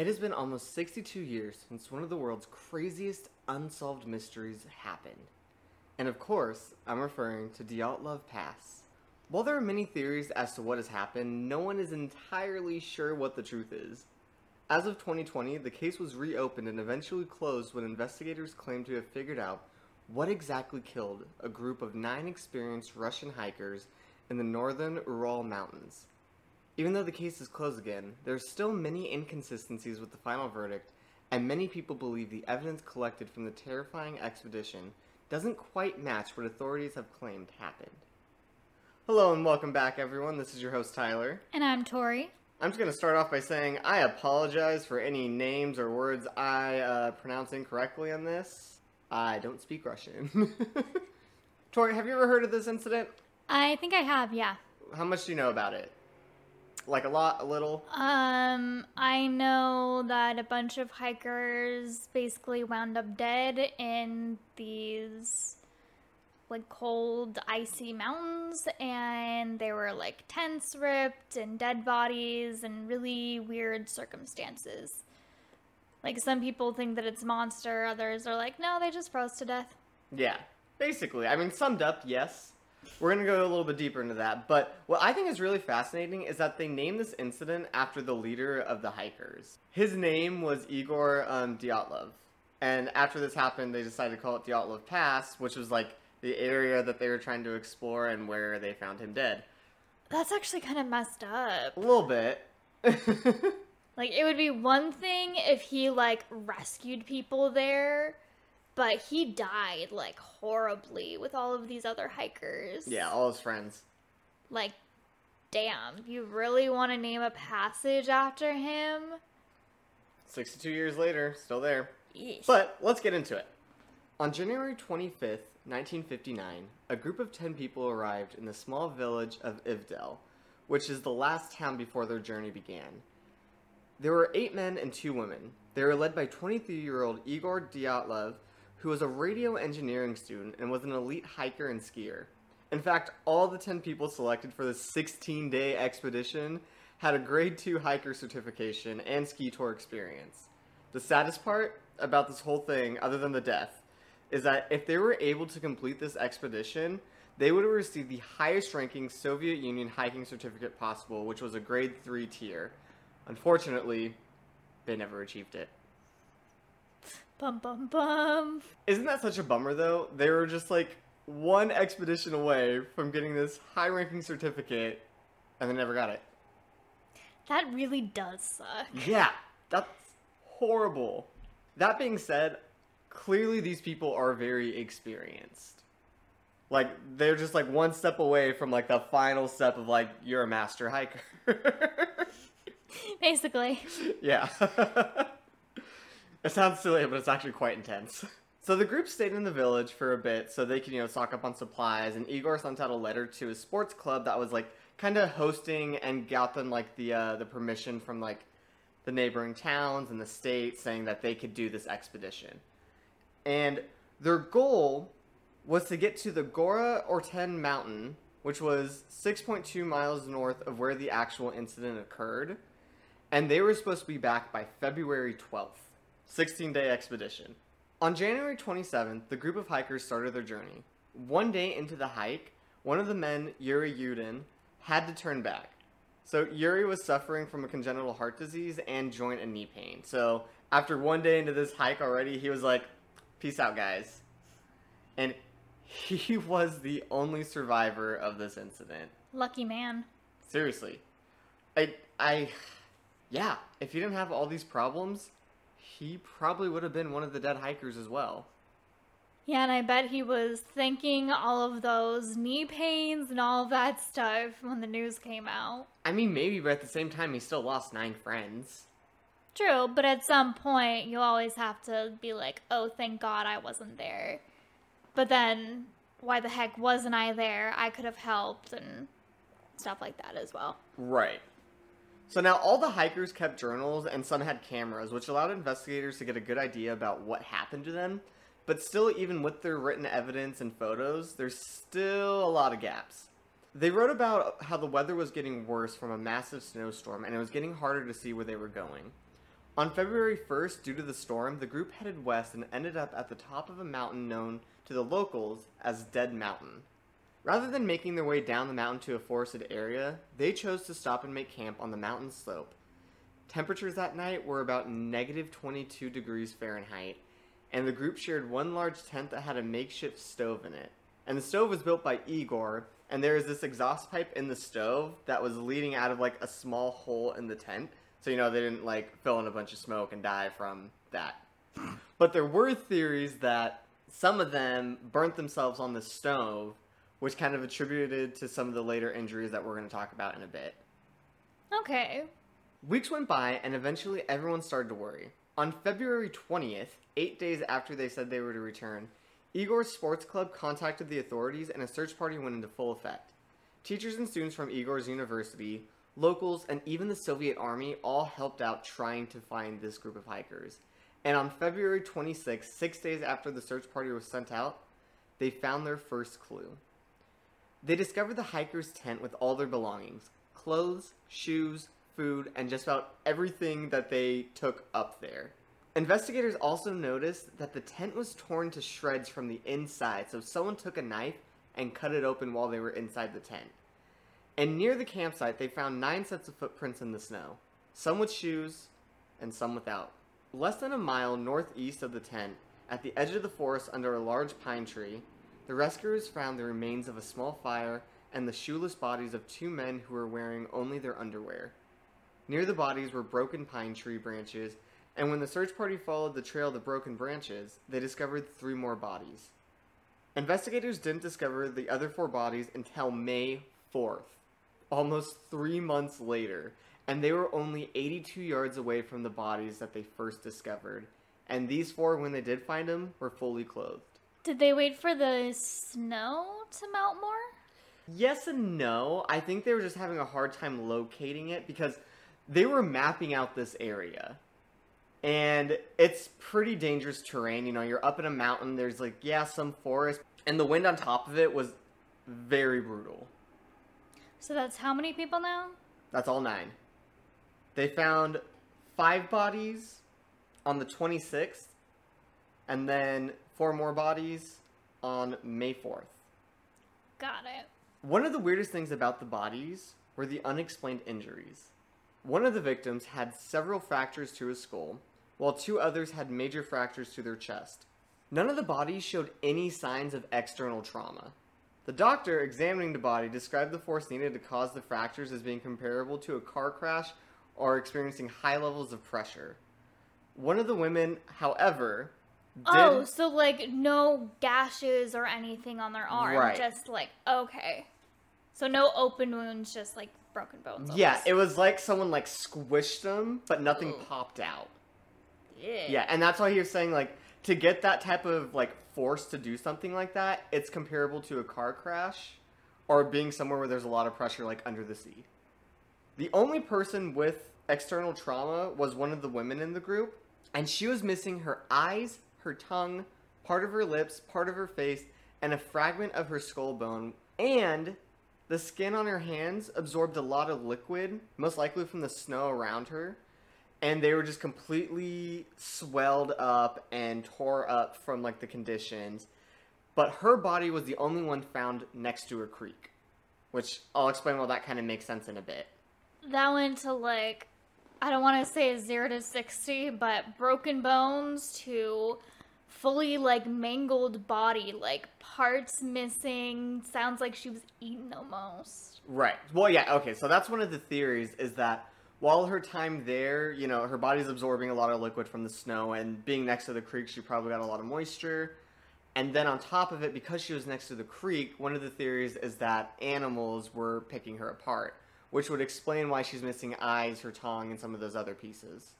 It has been almost 62 years since one of the world's craziest unsolved mysteries happened. And of course, I'm referring to Dyatlov Pass. While there are many theories as to what has happened, no one is entirely sure what the truth is. As of 2020, the case was reopened and eventually closed when investigators claimed to have figured out what exactly killed a group of nine experienced Russian hikers in the northern Ural Mountains. Even though the case is closed again, there are still many inconsistencies with the final verdict, and many people believe the evidence collected from the terrifying expedition doesn't quite match what authorities have claimed happened. Hello and welcome back, everyone. This is your host, Tyler. And I'm Tori. I'm just going to start off by saying I apologize for any names or words I uh, pronounce incorrectly on this. I don't speak Russian. Tori, have you ever heard of this incident? I think I have, yeah. How much do you know about it? Like a lot, a little? Um, I know that a bunch of hikers basically wound up dead in these like cold, icy mountains, and there were like tents ripped and dead bodies and really weird circumstances. Like some people think that it's monster, others are like, no, they just froze to death. Yeah, basically. I mean, summed up, yes. We're going to go a little bit deeper into that. But what I think is really fascinating is that they named this incident after the leader of the hikers. His name was Igor um, Dyatlov. And after this happened, they decided to call it Dyatlov Pass, which was like the area that they were trying to explore and where they found him dead. That's actually kind of messed up. A little bit. like, it would be one thing if he, like, rescued people there but he died like horribly with all of these other hikers. Yeah, all his friends. Like, damn, you really want to name a passage after him? 62 years later, still there. Yeesh. But let's get into it. On January 25th, 1959, a group of 10 people arrived in the small village of Ivdel, which is the last town before their journey began. There were eight men and two women. They were led by 23 year old Igor Dyatlov, who was a radio engineering student and was an elite hiker and skier. In fact, all the 10 people selected for the 16 day expedition had a grade 2 hiker certification and ski tour experience. The saddest part about this whole thing, other than the death, is that if they were able to complete this expedition, they would have received the highest ranking Soviet Union hiking certificate possible, which was a grade 3 tier. Unfortunately, they never achieved it. Bum bum bum. Isn't that such a bummer though? They were just like one expedition away from getting this high ranking certificate and they never got it. That really does suck. Yeah, that's horrible. That being said, clearly these people are very experienced. Like they're just like one step away from like the final step of like you're a master hiker. Basically. Yeah. It sounds silly, but it's actually quite intense. So the group stayed in the village for a bit so they could, you know, stock up on supplies. And Igor sent out a letter to his sports club that was like kind of hosting and got them like the uh, the permission from like the neighboring towns and the state saying that they could do this expedition. And their goal was to get to the Gora Orten mountain, which was 6.2 miles north of where the actual incident occurred. And they were supposed to be back by February 12th. 16 day expedition. On January 27th, the group of hikers started their journey. One day into the hike, one of the men, Yuri Yudin, had to turn back. So Yuri was suffering from a congenital heart disease and joint and knee pain. So after one day into this hike already, he was like, "Peace out, guys." And he was the only survivor of this incident. Lucky man. Seriously. I I yeah, if you didn't have all these problems, he probably would have been one of the dead hikers as well. Yeah, and I bet he was thinking all of those knee pains and all of that stuff when the news came out. I mean, maybe, but at the same time, he still lost nine friends. True, but at some point, you always have to be like, oh, thank God I wasn't there. But then, why the heck wasn't I there? I could have helped and stuff like that as well. Right. So now all the hikers kept journals and some had cameras, which allowed investigators to get a good idea about what happened to them. But still, even with their written evidence and photos, there's still a lot of gaps. They wrote about how the weather was getting worse from a massive snowstorm and it was getting harder to see where they were going. On February 1st, due to the storm, the group headed west and ended up at the top of a mountain known to the locals as Dead Mountain. Rather than making their way down the mountain to a forested area, they chose to stop and make camp on the mountain slope. Temperatures that night were about negative 22 degrees Fahrenheit, and the group shared one large tent that had a makeshift stove in it. And the stove was built by Igor, and there was this exhaust pipe in the stove that was leading out of like a small hole in the tent. So, you know, they didn't like fill in a bunch of smoke and die from that. But there were theories that some of them burnt themselves on the stove, which kind of attributed to some of the later injuries that we're going to talk about in a bit. Okay. Weeks went by, and eventually everyone started to worry. On February 20th, eight days after they said they were to return, Igor's sports club contacted the authorities and a search party went into full effect. Teachers and students from Igor's university, locals, and even the Soviet army all helped out trying to find this group of hikers. And on February 26, six days after the search party was sent out, they found their first clue. They discovered the hikers' tent with all their belongings clothes, shoes, food, and just about everything that they took up there. Investigators also noticed that the tent was torn to shreds from the inside, so someone took a knife and cut it open while they were inside the tent. And near the campsite, they found nine sets of footprints in the snow, some with shoes and some without. Less than a mile northeast of the tent, at the edge of the forest under a large pine tree, the rescuers found the remains of a small fire and the shoeless bodies of two men who were wearing only their underwear. Near the bodies were broken pine tree branches, and when the search party followed the trail of the broken branches, they discovered three more bodies. Investigators didn't discover the other four bodies until May 4th, almost three months later, and they were only 82 yards away from the bodies that they first discovered. And these four, when they did find them, were fully clothed. Did they wait for the snow to melt more? Yes and no. I think they were just having a hard time locating it because they were mapping out this area. And it's pretty dangerous terrain. You know, you're up in a mountain, there's like, yeah, some forest, and the wind on top of it was very brutal. So that's how many people now? That's all nine. They found five bodies on the 26th, and then four more bodies on May 4th. Got it. One of the weirdest things about the bodies were the unexplained injuries. One of the victims had several fractures to his skull, while two others had major fractures to their chest. None of the bodies showed any signs of external trauma. The doctor examining the body described the force needed to cause the fractures as being comparable to a car crash or experiencing high levels of pressure. One of the women, however, Oh, so like no gashes or anything on their arm. Right. Just like, okay. So no open wounds, just like broken bones. Yeah, almost. it was like someone like squished them, but nothing Ooh. popped out. yeah. Yeah, and that's why he was saying like to get that type of like force to do something like that, it's comparable to a car crash or being somewhere where there's a lot of pressure like under the sea. The only person with external trauma was one of the women in the group, and she was missing her eyes, her tongue, part of her lips, part of her face, and a fragment of her skull bone, and the skin on her hands absorbed a lot of liquid, most likely from the snow around her, and they were just completely swelled up and tore up from like the conditions. But her body was the only one found next to a creek, which I'll explain why that kind of makes sense in a bit. That went to like, I don't want to say zero to 60, but broken bones to fully like mangled body, like parts missing. Sounds like she was eaten almost. Right. Well, yeah. Okay. So that's one of the theories is that while her time there, you know, her body's absorbing a lot of liquid from the snow, and being next to the creek, she probably got a lot of moisture. And then on top of it, because she was next to the creek, one of the theories is that animals were picking her apart, which would explain why she's missing eyes, her tongue, and some of those other pieces.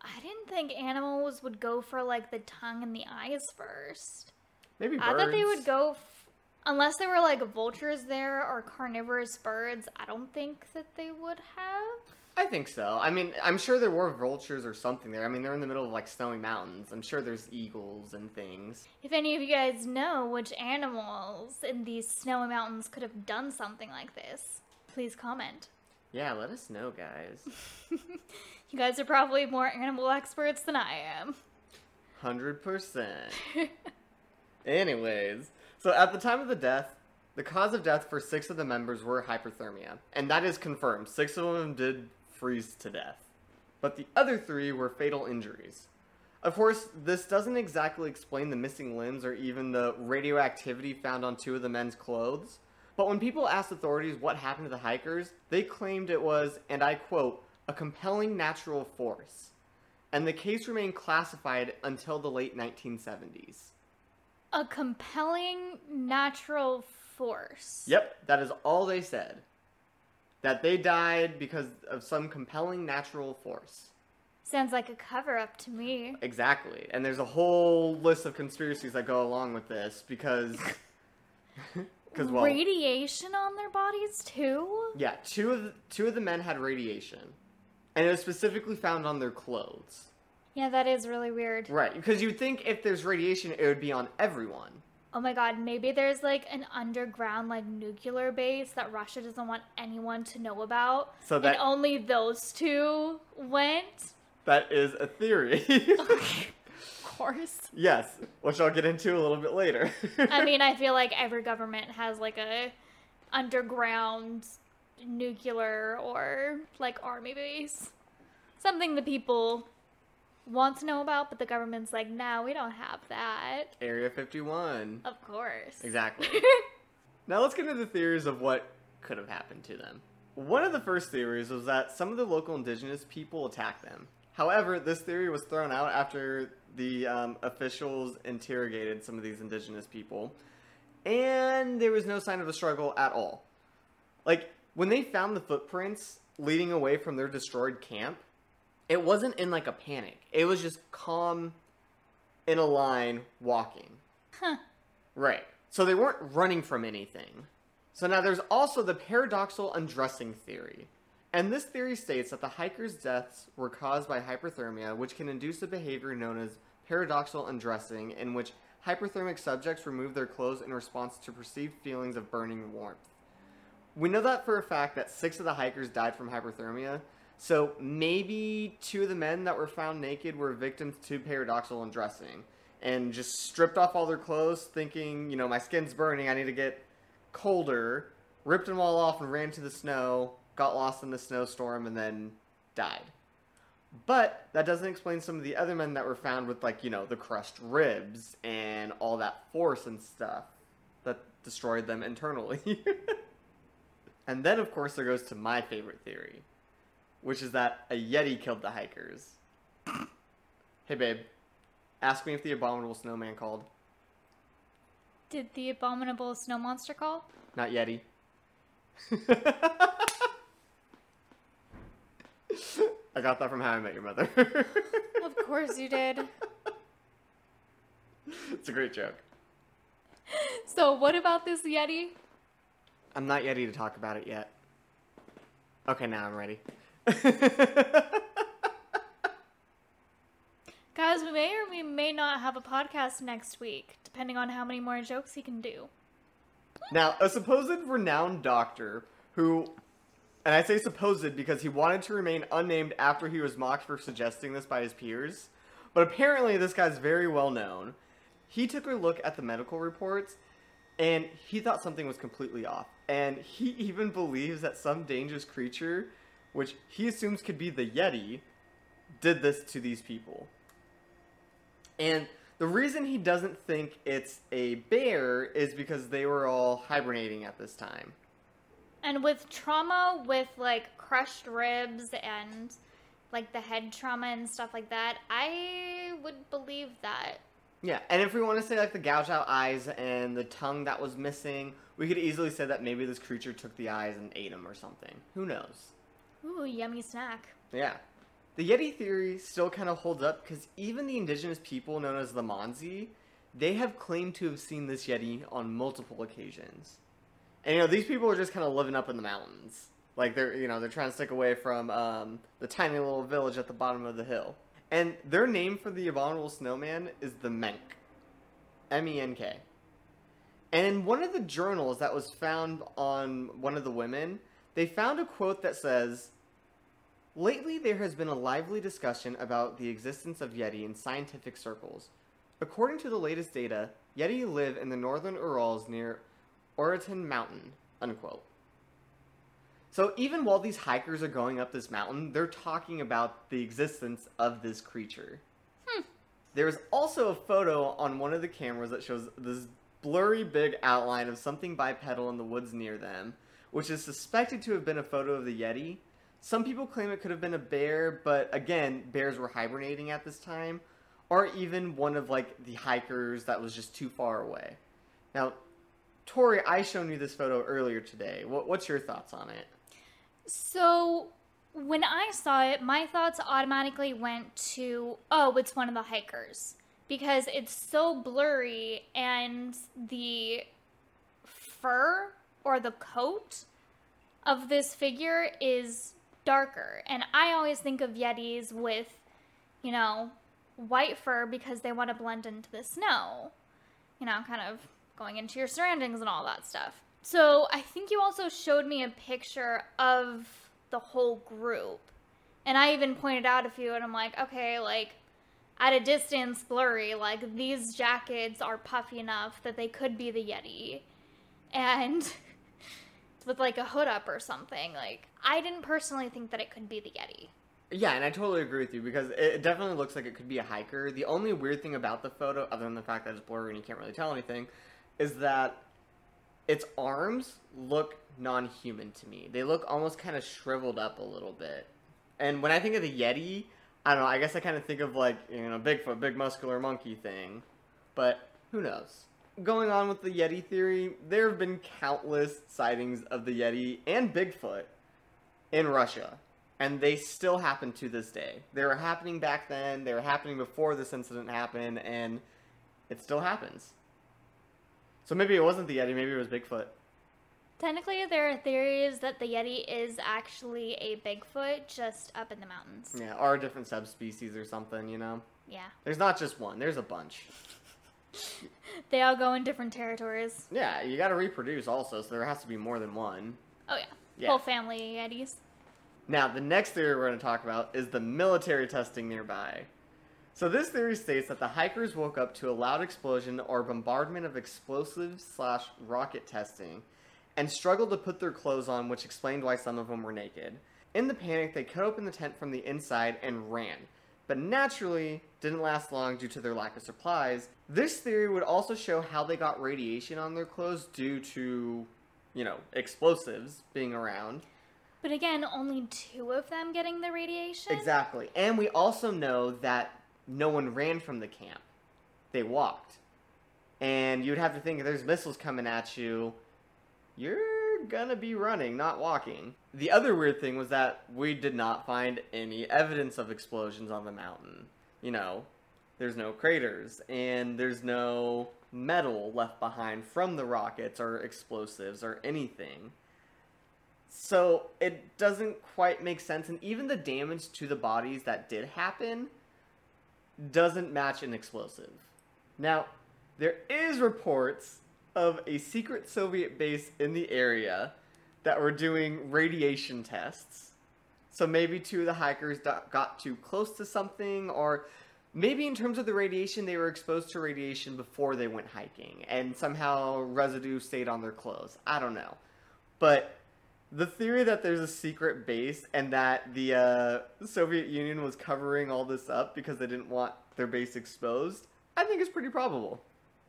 I didn't think animals would go for like the tongue and the eyes first. Maybe birds. I thought they would go, f- unless there were like vultures there or carnivorous birds. I don't think that they would have. I think so. I mean, I'm sure there were vultures or something there. I mean, they're in the middle of like snowy mountains. I'm sure there's eagles and things. If any of you guys know which animals in these snowy mountains could have done something like this, please comment. Yeah, let us know, guys. You guys are probably more animal experts than I am. 100%. Anyways, so at the time of the death, the cause of death for six of the members were hypothermia, and that is confirmed. Six of them did freeze to death. But the other three were fatal injuries. Of course, this doesn't exactly explain the missing limbs or even the radioactivity found on two of the men's clothes. But when people asked authorities what happened to the hikers, they claimed it was, and I quote, a compelling natural force. And the case remained classified until the late 1970s. A compelling natural force. Yep, that is all they said. That they died because of some compelling natural force. Sounds like a cover up to me. Exactly. And there's a whole list of conspiracies that go along with this because because well Radiation on their bodies too? yeah, two of the, two of the men had radiation. And it was specifically found on their clothes. Yeah, that is really weird. Right, because you'd think if there's radiation it would be on everyone. Oh my god, maybe there's like an underground like nuclear base that Russia doesn't want anyone to know about. So that- and only those two went. That is a theory. Of course. yes, which I'll get into a little bit later. I mean, I feel like every government has like a underground nuclear or like army base. Something the people want to know about, but the government's like, nah, we don't have that. Area 51. Of course. Exactly. now let's get into the theories of what could have happened to them. One of the first theories was that some of the local indigenous people attacked them. However, this theory was thrown out after the um, officials interrogated some of these indigenous people, and there was no sign of a struggle at all. Like, when they found the footprints leading away from their destroyed camp, it wasn't in like a panic. It was just calm in a line walking. Huh. Right. So they weren't running from anything. So now there's also the paradoxal undressing theory. And this theory states that the hikers' deaths were caused by hyperthermia, which can induce a behavior known as paradoxal undressing, in which hyperthermic subjects remove their clothes in response to perceived feelings of burning warmth. We know that for a fact that six of the hikers died from hyperthermia, so maybe two of the men that were found naked were victims to paradoxal undressing and just stripped off all their clothes, thinking, you know, my skin's burning, I need to get colder, ripped them all off and ran to the snow, got lost in the snowstorm, and then died. But that doesn't explain some of the other men that were found with, like, you know, the crushed ribs and all that force and stuff that destroyed them internally. and then, of course, there goes to my favorite theory, which is that a Yeti killed the hikers. hey, babe, ask me if the abominable snowman called. Did the abominable snow monster call? Not Yeti. I got that from How I Met Your Mother. Of course you did. it's a great joke. So, what about this Yeti? I'm not ready to talk about it yet. Okay, now I'm ready. Guys, we may or we may not have a podcast next week, depending on how many more jokes he can do. now, a supposed renowned doctor who, and I say supposed because he wanted to remain unnamed after he was mocked for suggesting this by his peers, but apparently this guy's very well known. He took a look at the medical reports and he thought something was completely off. And he even believes that some dangerous creature, which he assumes could be the Yeti, did this to these people. And the reason he doesn't think it's a bear is because they were all hibernating at this time. And with trauma, with like crushed ribs and like the head trauma and stuff like that, I would believe that. Yeah, and if we want to say like the gouge out eyes and the tongue that was missing, we could easily say that maybe this creature took the eyes and ate them or something. Who knows? Ooh, yummy snack. Yeah. The Yeti theory still kind of holds up because even the indigenous people known as the Mansi, they have claimed to have seen this Yeti on multiple occasions. And you know, these people are just kind of living up in the mountains. Like they're, you know, they're trying to stick away from um, the tiny little village at the bottom of the hill. And their name for the abominable snowman is the Menk. M E N K. And in one of the journals that was found on one of the women, they found a quote that says, Lately, there has been a lively discussion about the existence of Yeti in scientific circles. According to the latest data, Yeti live in the northern Urals near Oraton Mountain, unquote. So even while these hikers are going up this mountain, they're talking about the existence of this creature. Hmm. There is also a photo on one of the cameras that shows this blurry big outline of something bipedal in the woods near them, which is suspected to have been a photo of the Yeti. Some people claim it could have been a bear, but again, bears were hibernating at this time, or even one of like the hikers that was just too far away. Now, Tori, I shown you this photo earlier today. What, what's your thoughts on it? So when I saw it, my thoughts automatically went to, oh, it's one of the hikers. Because it's so blurry and the fur or the coat of this figure is darker. And I always think of Yetis with, you know, white fur because they want to blend into the snow. You know, kind of going into your surroundings and all that stuff. So I think you also showed me a picture of the whole group. And I even pointed out a few, and I'm like, okay, like at a distance, blurry, like these jackets are puffy enough that they could be the Yeti. And with like a hood up or something. Like, I didn't personally think that it could be the Yeti. Yeah, and I totally agree with you because it definitely looks like it could be a hiker. The only weird thing about the photo, other than the fact that it's blurry and you can't really tell anything, is that its arms look non-human to me. They look almost kind of shriveled up a little bit. And when I think of the Yeti, I don't know. I guess I kind of think of like you know Bigfoot, big muscular monkey thing, but who knows? Going on with the Yeti theory, there have been countless sightings of the Yeti and Bigfoot in Russia, and they still happen to this day. They were happening back then. They were happening before this incident happened, and it still happens. So maybe it wasn't the Yeti. Maybe it was Bigfoot. Technically, there are theories that the Yeti is actually a Bigfoot just up in the mountains. Yeah, or a different subspecies or something. You know, Yeah. there's not just one. There's a bunch. They all go in different territories. Yeah, you got to reproduce also, so there has to be more than one. Oh, yeah. Yeah. Whole family of Yetis. Now, the next theory we're going to talk about is the military testing nearby. So, this theory states that the hikers woke up to a loud explosion or bombardment of explosives slash rocket testing and struggled to put their clothes on, which explained why some of them were naked. In the panic, they cut open the tent from the inside and ran, but naturally didn't last long due to their lack of supplies. This theory would also show how they got radiation on their clothes due to, you know, explosives being around. But again, only two of them getting the radiation? Exactly. And we also know that no one ran from the camp. They walked. And you'd have to think if there's missiles coming at you, you're gonna be running, not walking. The other weird thing was that we did not find any evidence of explosions on the mountain. You know, there's no craters, and there's no metal left behind from the rockets or explosives or anything. So it doesn't quite make sense, and even the damage to the bodies that did happen doesn't match an explosive. Now, there is reports of a secret Soviet base in the area that were doing radiation tests. So maybe two of the hikers got too close to something, or maybe in terms of the radiation, they were exposed to radiation before they went hiking, and somehow residue stayed on their clothes. I don't know. But the theory that there's a secret base and that the uh, Soviet Union was covering all this up because they didn't want their base exposed, I think is pretty probable.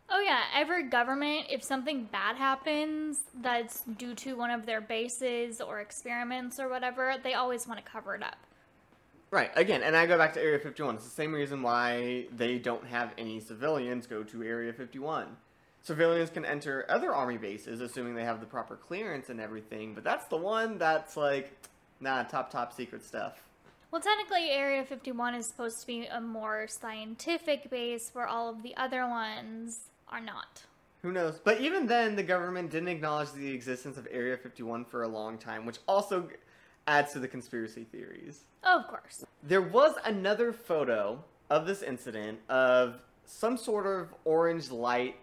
Oh, yeah. Every government, if something bad happens that's due to one of their bases or experiments or whatever, they always want to cover it up. Right, again, and I go back to Area 51. It's the same reason why they don't have any civilians go to Area 51. Civilians can enter other army bases, assuming they have the proper clearance and everything, but that's the one that's like, nah, top, top secret stuff. Well, technically, Area 51 is supposed to be a more scientific base where all of the other ones are not. Who knows? But even then, the government didn't acknowledge the existence of Area 51 for a long time, which also adds to the conspiracy theories. Oh, of course. There was another photo of this incident of some sort of orange light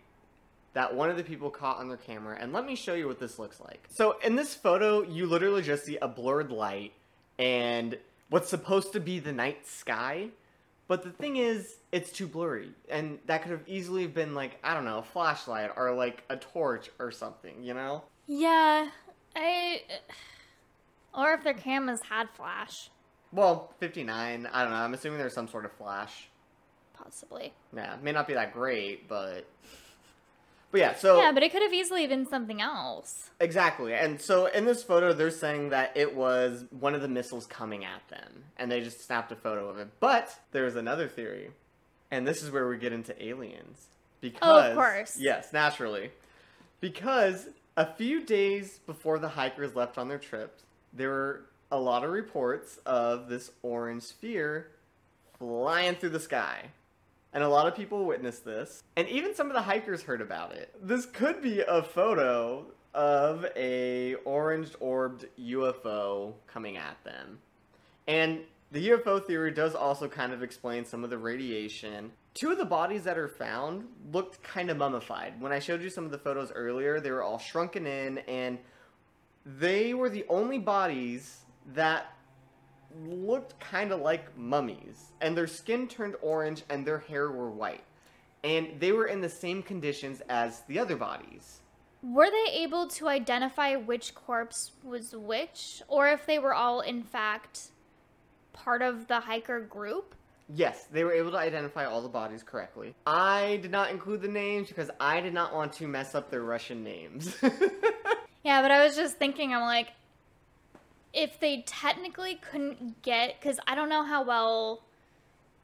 that one of the people caught on their camera, and let me show you what this looks like. So in this photo, you literally just see a blurred light, and what's supposed to be the night sky. But the thing is, it's too blurry, and that could have easily been like I don't know, a flashlight or like a torch or something, you know? Yeah, I. Or if their cameras had flash, Well, 59, I don't know. I'm assuming there's some sort of flash. possibly. Yeah, may not be that great, but but yeah. So Yeah, but it could have easily been something else. exactly, and so in this photo, they're saying that it was one of the missiles coming at them, and they just snapped a photo of it. But there's another theory, and this is where we get into aliens. Because Oh, of course. yes, naturally, because a few days before the hikers left on their trip, there were a lot of reports of this orange sphere flying through the sky. And a lot of people witnessed this, and even some of the hikers heard about it. This could be a photo of a orange orbed UFO coming at them. And the UFO theory does also kind of explain some of the radiation. Two of the bodies that are found looked kind of mummified. When I showed you some of the photos earlier, they were all shrunken in, and they were the only bodies that looked kind of like mummies. And their skin turned orange and their hair were white. And they were in the same conditions as the other bodies. Were they able to identify which corpse was which, or if they were all, in fact, part of the hiker group? Yes, they were able to identify all the bodies correctly. I did not include the names because I did not want to mess up their Russian names. Yeah, but I was just thinking, I'm like, if they technically couldn't get, because I don't know how well,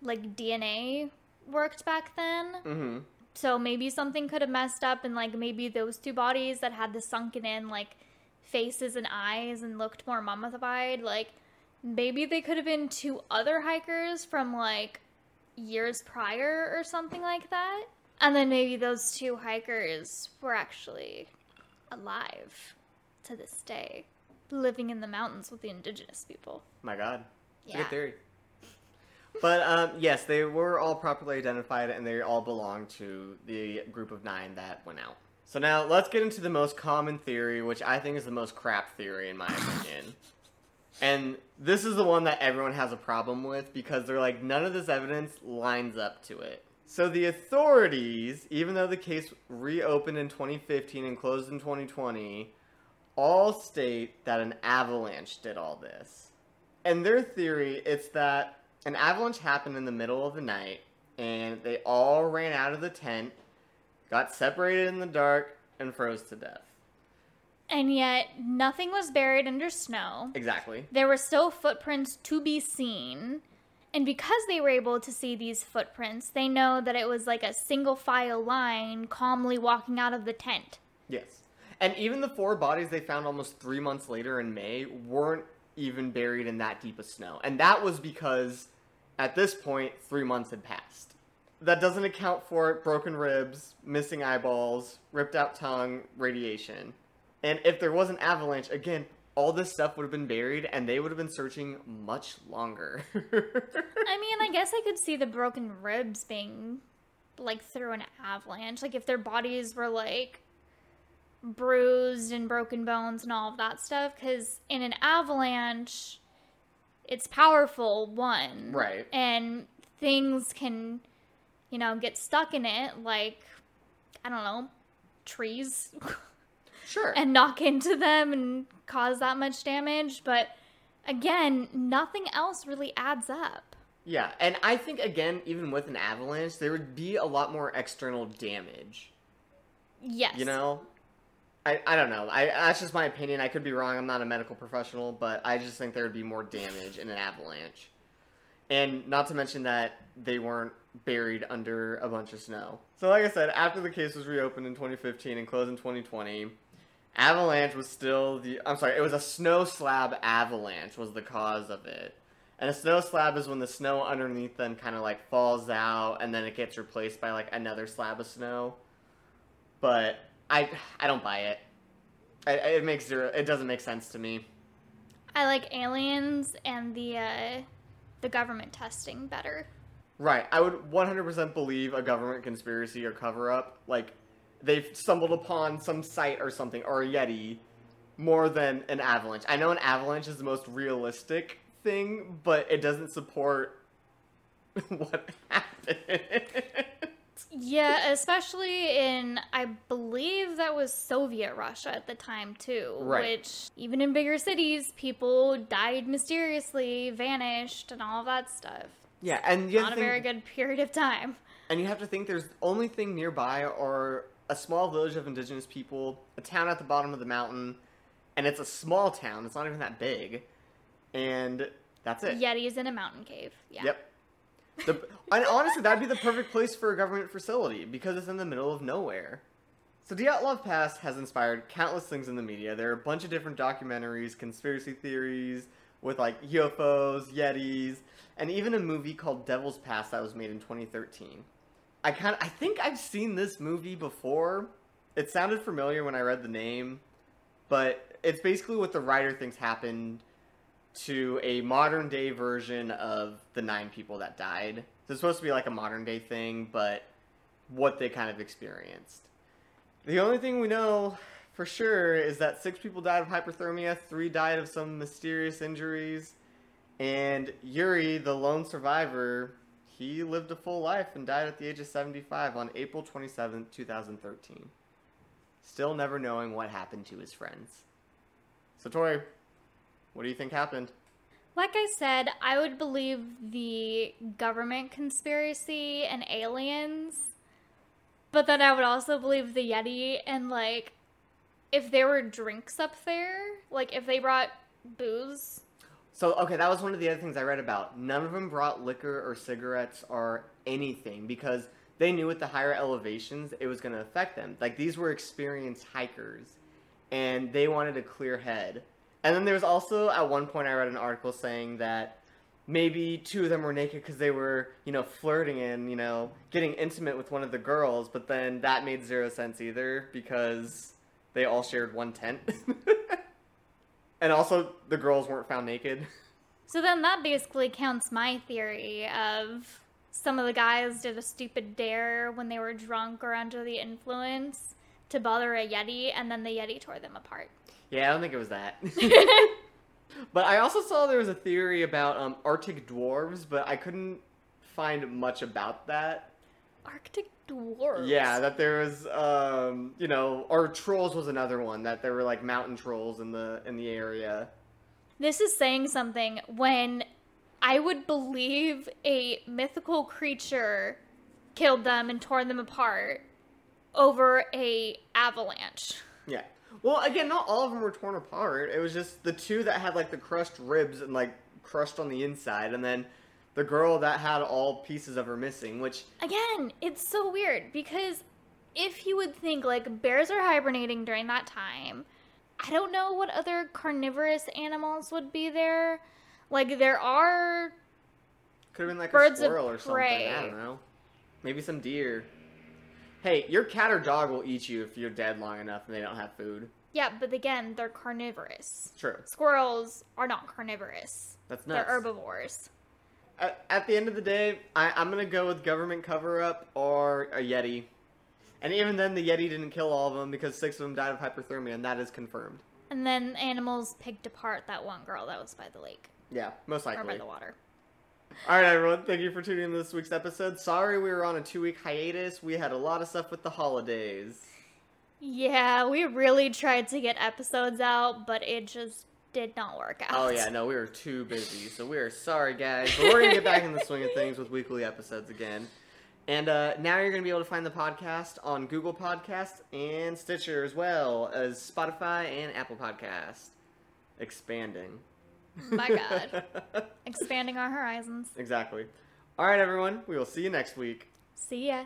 like, DNA worked back then. hmm So maybe something could have messed up, and, like, maybe those two bodies that had the sunken in, like, faces and eyes and looked more mummified, like, maybe they could have been two other hikers from, like, years prior or something like that. And then maybe those two hikers were actually alive to this day, living in the mountains with the indigenous people. My God. Yeah. good theory. But um, yes, they were all properly identified and they all belong to the group of nine that went out. So now let's get into the most common theory, which I think is the most crap theory in my opinion. And this is the one that everyone has a problem with because they're like, none of this evidence lines up to it. So the authorities, even though the case reopened in 2015 and closed in 2020, all state that an avalanche did all this. And their theory, it's that an avalanche happened in the middle of the night, and they all ran out of the tent, got separated in the dark, and froze to death. And yet, nothing was buried under snow. Exactly. There were still footprints to be seen. And because they were able to see these footprints, they know that it was like a single file line calmly walking out of the tent. Yes. And even the four bodies they found almost three months later in May weren't even buried in that deep of snow. And that was because at this point, three months had passed. That doesn't account for broken ribs, missing eyeballs, ripped out tongue, radiation. And if there was an avalanche, again, all this stuff would have been buried and they would have been searching much longer. I mean, I guess I could see the broken ribs being like through an avalanche. Like if their bodies were like bruised and broken bones and all of that stuff. Because in an avalanche, it's powerful, one. Right. And things can, you know, get stuck in it, like, I don't know, trees. sure. and knock into them and cause that much damage. But again, nothing else really adds up. Yeah, and I think again, even with an avalanche, there would be a lot more external damage. Yes. You know, I I don't know. I that's just my opinion. I could be wrong. I'm not a medical professional, but I just think there would be more damage in an avalanche. And not to mention that they weren't buried under a bunch of snow. So like I said, after the case was reopened in 2015 and closed in 2020, avalanche was still the I'm sorry, it was a snow slab avalanche was the cause of it. And a snow slab is when the snow underneath them kind of like falls out and then it gets replaced by like another slab of snow. But I I don't buy it. I, it makes zero. It doesn't make sense to me. I like aliens and the uh, the government testing better. Right. I would 100% believe a government conspiracy or cover up. Like they've stumbled upon some site or something or a yeti more than an avalanche. I know an avalanche is the most realistic thing, but it doesn't support what happened. Yeah, especially in, I believe that was Soviet Russia at the time, too. Right. Which, even in bigger cities, people died mysteriously, vanished, and all that stuff. yeah, and Not a very good period of time. and you have to think there's the only thing nearby are a small village of indigenous people, a town at the bottom of the mountain, and it's a small town. It's not even that big, and that's it. Yetis in a mountain cave. Yeah. Yep. The, and honestly, that'd be the perfect place for a government facility because it's in the middle of nowhere. So Dyatlov Pass has inspired countless things in the media. There are a bunch of different documentaries, conspiracy theories with like UFOs, Yetis, and even a movie called Devil's Pass that was made in 2013. I kind I think I've seen this movie before. It sounded familiar when I read the name, but it's basically what the writer thinks happened to a modern day version of the nine people that died. So it's supposed to be like a modern day thing, but what they kind of experienced. The only thing we know for sure is that six people died of hypothermia, three died of some mysterious injuries, and Yuri, the lone survivor, he lived a full life and died at the age of 75 on April 27, 2013. Still never knowing what happened to his friends. So, Tori, what do you think happened? Like I said, I would believe the government conspiracy and aliens, but then I would also believe the Yeti and like if there were drinks up there, like if they brought booze. So, okay, that was one of the other things I read about. None of them brought liquor or cigarettes or anything because they knew at the higher elevations it was going to affect them. Like, these were experienced hikers and they wanted a clear head. And then there was also, at one point, I read an article saying that maybe two of them were naked because they were, you know, flirting and, you know, getting intimate with one of the girls, but then that made zero sense either because they all shared one tent. and also, the girls weren't found naked. So then that basically counts my theory of some of the guys did a stupid dare when they were drunk or under the influence to bother a Yeti, and then the Yeti tore them apart. Yeah, I don't think it was that. but I also saw there was a theory about um, Arctic dwarves, but I couldn't find much about that. Arctic dwarves. Yeah, that there was, um, you know, or trolls was another one that there were like mountain trolls in the in the area. This is saying something when I would believe a mythical creature killed them and tore them apart over a avalanche. Yeah. Well, again, not all of them were torn apart. It was just the two that had like the crushed ribs and like crushed on the inside, and then the girl that had all pieces of her missing, which Again, it's so weird because if you would think like bears are hibernating during that time, I don't know what other carnivorous animals would be there. Like there are Could have been like Birds a squirrel or something. prey. I don't know. Maybe some deer. Hey, your cat or dog will eat you if you're dead long enough and they don't have food. yeah, but again, they're carnivorous. True. Squirrels are not carnivorous. That's nuts. They're herbivores. At, at the end of the day, I, I'm gonna go with government cover up or a Yeti. And even then, the Yeti didn't kill all of them because six of them died of hypothermia, and that is confirmed. And then animals picked apart that one girl that was by the lake Yeah, most likely. or by the water. All right, everyone. Thank you for tuning in to this week's episode. Sorry we were on a two-week hiatus. We had a lot of stuff with the holidays. Yeah, we really tried to get episodes out, but it just did not work out. Oh yeah, no, we were too busy, so we are sorry, guys. But we're gonna get back in the swing of things with weekly episodes again. And uh, now you're gonna be able to find the podcast on Google Podcasts and Stitcher as well as Spotify and Apple Podcast. Expanding. My God. Expanding our horizons. exactly. All right, everyone. We will see you next week. See ya.